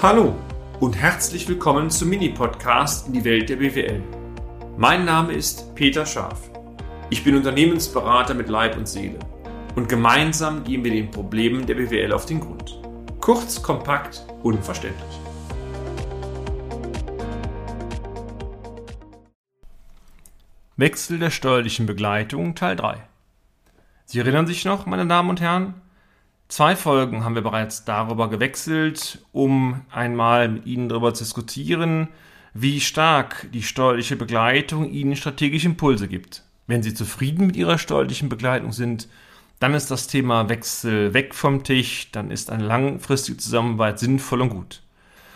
Hallo und herzlich willkommen zum Mini-Podcast in die Welt der BWL. Mein Name ist Peter Scharf. Ich bin Unternehmensberater mit Leib und Seele und gemeinsam gehen wir den Problemen der BWL auf den Grund. Kurz, kompakt, unverständlich. Wechsel der steuerlichen Begleitung Teil 3. Sie erinnern sich noch, meine Damen und Herren? Zwei Folgen haben wir bereits darüber gewechselt, um einmal mit Ihnen darüber zu diskutieren, wie stark die steuerliche Begleitung Ihnen strategische Impulse gibt. Wenn Sie zufrieden mit Ihrer steuerlichen Begleitung sind, dann ist das Thema Wechsel weg vom Tisch, dann ist eine langfristige Zusammenarbeit sinnvoll und gut.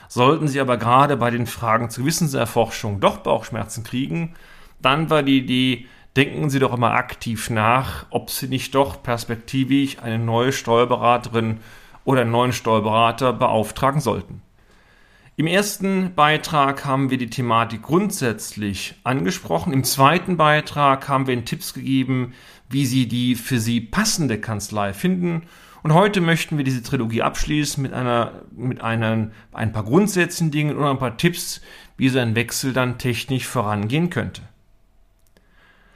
Sollten Sie aber gerade bei den Fragen zur Wissenserforschung doch Bauchschmerzen kriegen, dann war die Idee, denken Sie doch immer aktiv nach, ob Sie nicht doch perspektivisch eine neue Steuerberaterin oder einen neuen Steuerberater beauftragen sollten. Im ersten Beitrag haben wir die Thematik grundsätzlich angesprochen. Im zweiten Beitrag haben wir Ihnen Tipps gegeben, wie Sie die für Sie passende Kanzlei finden. Und heute möchten wir diese Trilogie abschließen mit einer, mit einer, ein paar grundsätzlichen Dingen und ein paar Tipps, wie so ein Wechsel dann technisch vorangehen könnte.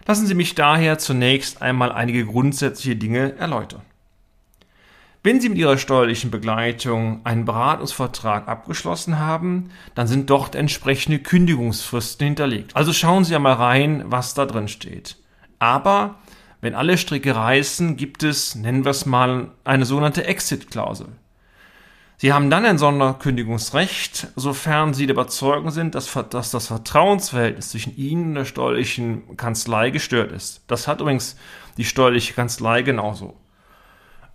Lassen Sie mich daher zunächst einmal einige grundsätzliche Dinge erläutern. Wenn Sie mit Ihrer steuerlichen Begleitung einen Beratungsvertrag abgeschlossen haben, dann sind dort entsprechende Kündigungsfristen hinterlegt. Also schauen Sie einmal rein, was da drin steht. Aber wenn alle Stricke reißen, gibt es, nennen wir es mal, eine sogenannte Exit-Klausel. Sie haben dann ein Sonderkündigungsrecht, sofern Sie der Überzeugung sind, dass, dass, das Vertrauensverhältnis zwischen Ihnen und der steuerlichen Kanzlei gestört ist. Das hat übrigens die steuerliche Kanzlei genauso.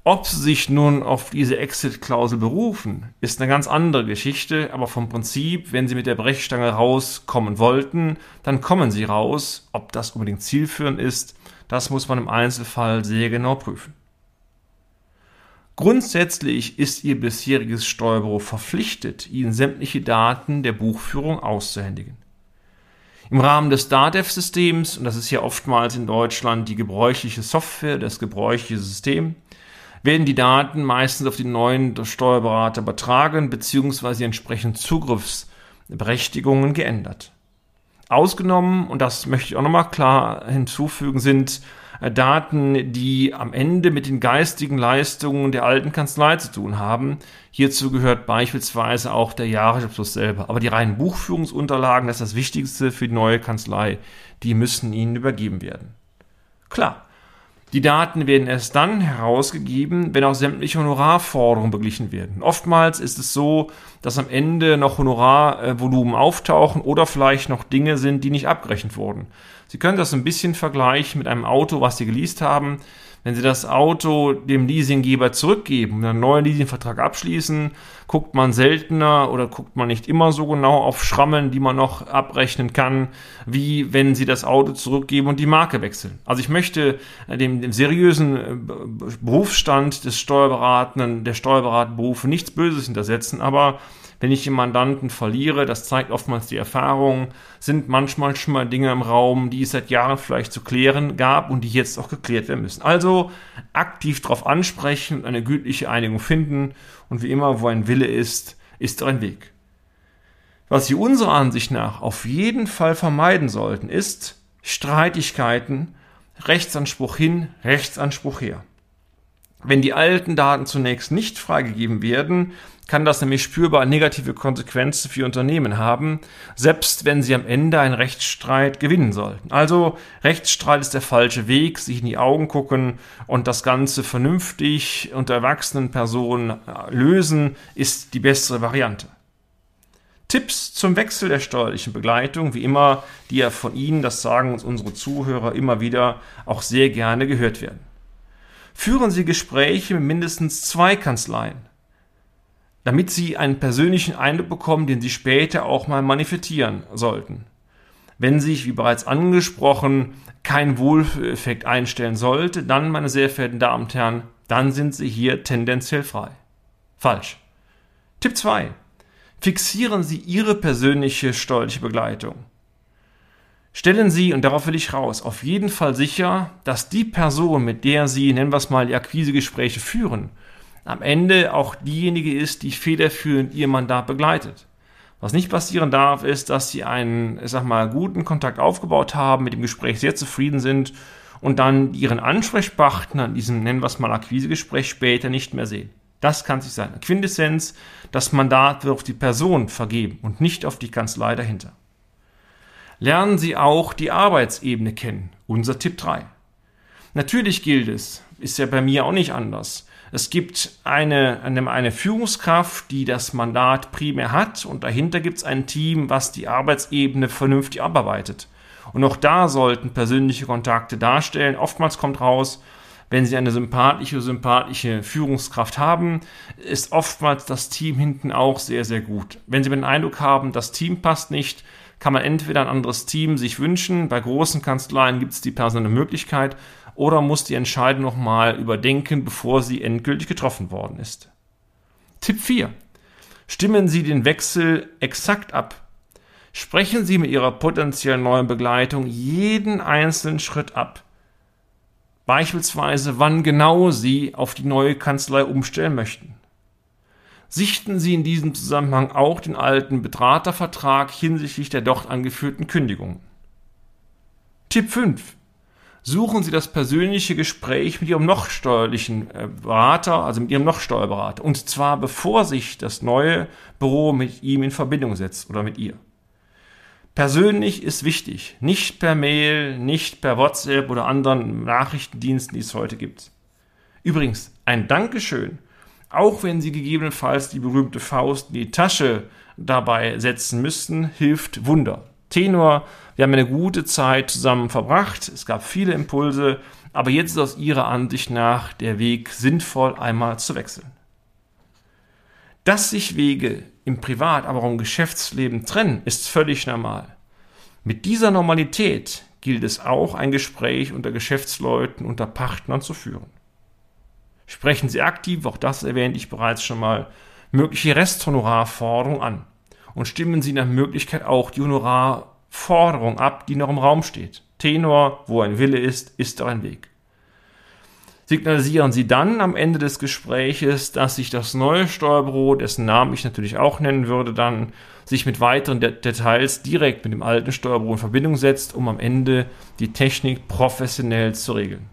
Ob Sie sich nun auf diese Exit-Klausel berufen, ist eine ganz andere Geschichte, aber vom Prinzip, wenn Sie mit der Brechstange rauskommen wollten, dann kommen Sie raus. Ob das unbedingt zielführend ist, das muss man im Einzelfall sehr genau prüfen. Grundsätzlich ist Ihr bisheriges Steuerbüro verpflichtet, Ihnen sämtliche Daten der Buchführung auszuhändigen. Im Rahmen des DATEV-Systems, und das ist ja oftmals in Deutschland die gebräuchliche Software, das gebräuchliche System, werden die Daten meistens auf den neuen Steuerberater übertragen bzw. entsprechend Zugriffsberechtigungen geändert. Ausgenommen, und das möchte ich auch nochmal klar hinzufügen, sind Daten, die am Ende mit den geistigen Leistungen der alten Kanzlei zu tun haben. Hierzu gehört beispielsweise auch der Jahresabschluss selber. Aber die reinen Buchführungsunterlagen, das ist das Wichtigste für die neue Kanzlei, die müssen Ihnen übergeben werden. Klar, die Daten werden erst dann herausgegeben, wenn auch sämtliche Honorarforderungen beglichen werden. Oftmals ist es so, dass am Ende noch Honorarvolumen auftauchen oder vielleicht noch Dinge sind, die nicht abgerechnet wurden. Sie können das ein bisschen vergleichen mit einem Auto, was Sie geleast haben. Wenn Sie das Auto dem Leasinggeber zurückgeben und einen neuen Leasingvertrag abschließen, guckt man seltener oder guckt man nicht immer so genau auf Schrammen, die man noch abrechnen kann, wie wenn Sie das Auto zurückgeben und die Marke wechseln. Also ich möchte dem, dem seriösen äh, Berufsstand des Steuerberatenden, der Steuerberaterberufe nichts Böses hintersetzen, aber wenn ich den Mandanten verliere, das zeigt oftmals die Erfahrung, sind manchmal schon mal Dinge im Raum, die es seit Jahren vielleicht zu klären gab und die jetzt auch geklärt werden müssen. Also aktiv darauf ansprechen und eine gütliche Einigung finden und wie immer, wo ein Wille ist, ist ein Weg. Was Sie unserer Ansicht nach auf jeden Fall vermeiden sollten, ist Streitigkeiten, Rechtsanspruch hin, Rechtsanspruch her. Wenn die alten Daten zunächst nicht freigegeben werden, kann das nämlich spürbar negative Konsequenzen für Unternehmen haben, selbst wenn sie am Ende einen Rechtsstreit gewinnen sollten. Also Rechtsstreit ist der falsche Weg, sich in die Augen gucken und das Ganze vernünftig unter erwachsenen Personen äh, lösen, ist die bessere Variante. Tipps zum Wechsel der steuerlichen Begleitung, wie immer, die ja von Ihnen, das sagen uns unsere Zuhörer immer wieder, auch sehr gerne gehört werden. Führen Sie Gespräche mit mindestens zwei Kanzleien, damit Sie einen persönlichen Eindruck bekommen, den Sie später auch mal manifestieren sollten. Wenn sich, wie bereits angesprochen, kein Wohleffekt einstellen sollte, dann, meine sehr verehrten Damen und Herren, dann sind Sie hier tendenziell frei. Falsch. Tipp 2. Fixieren Sie Ihre persönliche steuerliche Begleitung. Stellen Sie, und darauf will ich raus, auf jeden Fall sicher, dass die Person, mit der Sie, nennen wir es mal, die Akquisegespräche führen, am Ende auch diejenige ist, die federführend ihr Mandat begleitet. Was nicht passieren darf, ist, dass sie einen, ich sag mal, guten Kontakt aufgebaut haben, mit dem Gespräch sehr zufrieden sind und dann ihren Ansprechpartner in diesem, nennen wir es mal, Akquisegespräch später nicht mehr sehen. Das kann sich sein. Quintessenz, das Mandat wird auf die Person vergeben und nicht auf die Kanzlei dahinter. Lernen Sie auch die Arbeitsebene kennen. Unser Tipp 3. Natürlich gilt es, ist ja bei mir auch nicht anders. Es gibt eine, eine, Führungskraft, die das Mandat primär hat und dahinter gibt es ein Team, was die Arbeitsebene vernünftig abarbeitet. Und auch da sollten persönliche Kontakte darstellen. Oftmals kommt raus, wenn Sie eine sympathische, sympathische Führungskraft haben, ist oftmals das Team hinten auch sehr, sehr gut. Wenn Sie den Eindruck haben, das Team passt nicht, kann man entweder ein anderes Team sich wünschen. Bei großen Kanzleien gibt es die personelle Möglichkeit oder muss die Entscheidung nochmal überdenken, bevor sie endgültig getroffen worden ist. Tipp 4. Stimmen Sie den Wechsel exakt ab. Sprechen Sie mit Ihrer potenziellen neuen Begleitung jeden einzelnen Schritt ab. Beispielsweise, wann genau Sie auf die neue Kanzlei umstellen möchten. Sichten Sie in diesem Zusammenhang auch den alten Betratervertrag hinsichtlich der dort angeführten Kündigungen. Tipp 5 suchen Sie das persönliche Gespräch mit Ihrem noch steuerlichen äh, Berater, also mit Ihrem noch Steuerberater. Und zwar bevor sich das neue Büro mit ihm in Verbindung setzt oder mit ihr. Persönlich ist wichtig, nicht per Mail, nicht per WhatsApp oder anderen Nachrichtendiensten, die es heute gibt. Übrigens, ein Dankeschön, auch wenn Sie gegebenenfalls die berühmte Faust in die Tasche dabei setzen müssten, hilft Wunder. Tenor. Wir haben eine gute Zeit zusammen verbracht. Es gab viele Impulse, aber jetzt ist aus Ihrer Ansicht nach der Weg sinnvoll, einmal zu wechseln. Dass sich Wege im Privat, aber auch im Geschäftsleben trennen, ist völlig normal. Mit dieser Normalität gilt es auch, ein Gespräch unter Geschäftsleuten, unter Partnern zu führen. Sprechen Sie aktiv, auch das erwähnte ich bereits schon mal, mögliche Resthonorarforderungen an und stimmen Sie nach Möglichkeit auch die Honorarforderung ab, die noch im Raum steht. Tenor, wo ein Wille ist, ist doch ein Weg. Signalisieren Sie dann am Ende des Gespräches, dass sich das neue Steuerbüro, dessen Namen ich natürlich auch nennen würde, dann sich mit weiteren De Details direkt mit dem alten Steuerbüro in Verbindung setzt, um am Ende die Technik professionell zu regeln.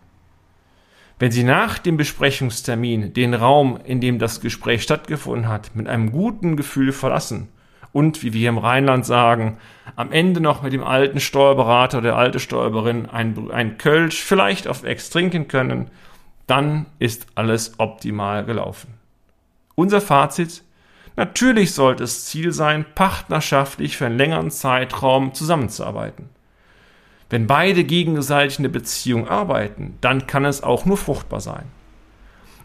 Wenn Sie nach dem Besprechungstermin den Raum, in dem das Gespräch stattgefunden hat, mit einem guten Gefühl verlassen und, wie wir im Rheinland sagen, am Ende noch mit dem alten Steuerberater oder der alte Steuerberaterin ein, ein Kölsch vielleicht auf Ex trinken können, dann ist alles optimal gelaufen. Unser Fazit? Natürlich sollte es Ziel sein, partnerschaftlich für einen längeren Zeitraum zusammenzuarbeiten. Wenn beide gegenseitig in der Beziehung arbeiten, dann kann es auch nur fruchtbar sein.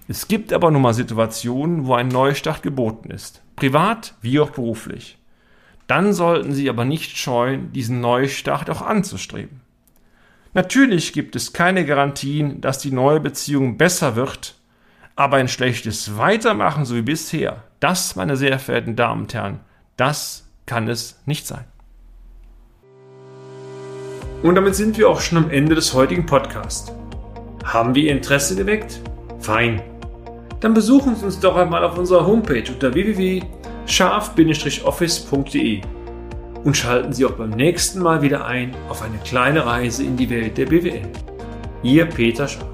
Es gibt aber nun mal Situationen, wo ein Neustart geboten ist privat wie auch beruflich. Dann sollten Sie aber nicht scheuen, diesen Neustart auch anzustreben. Natürlich gibt es keine Garantien, dass die neue Beziehung besser wird, aber ein schlechtes Weitermachen so wie bisher, das, meine sehr verehrten Damen und Herren, das kann es nicht sein. Und damit sind wir auch schon am Ende des heutigen Podcasts. Haben wir Ihr Interesse geweckt? Fein dann besuchen Sie uns doch einmal auf unserer Homepage unter www.scharf-office.de und schalten Sie auch beim nächsten Mal wieder ein auf eine kleine Reise in die Welt der BWL. Ihr Peter Scharf.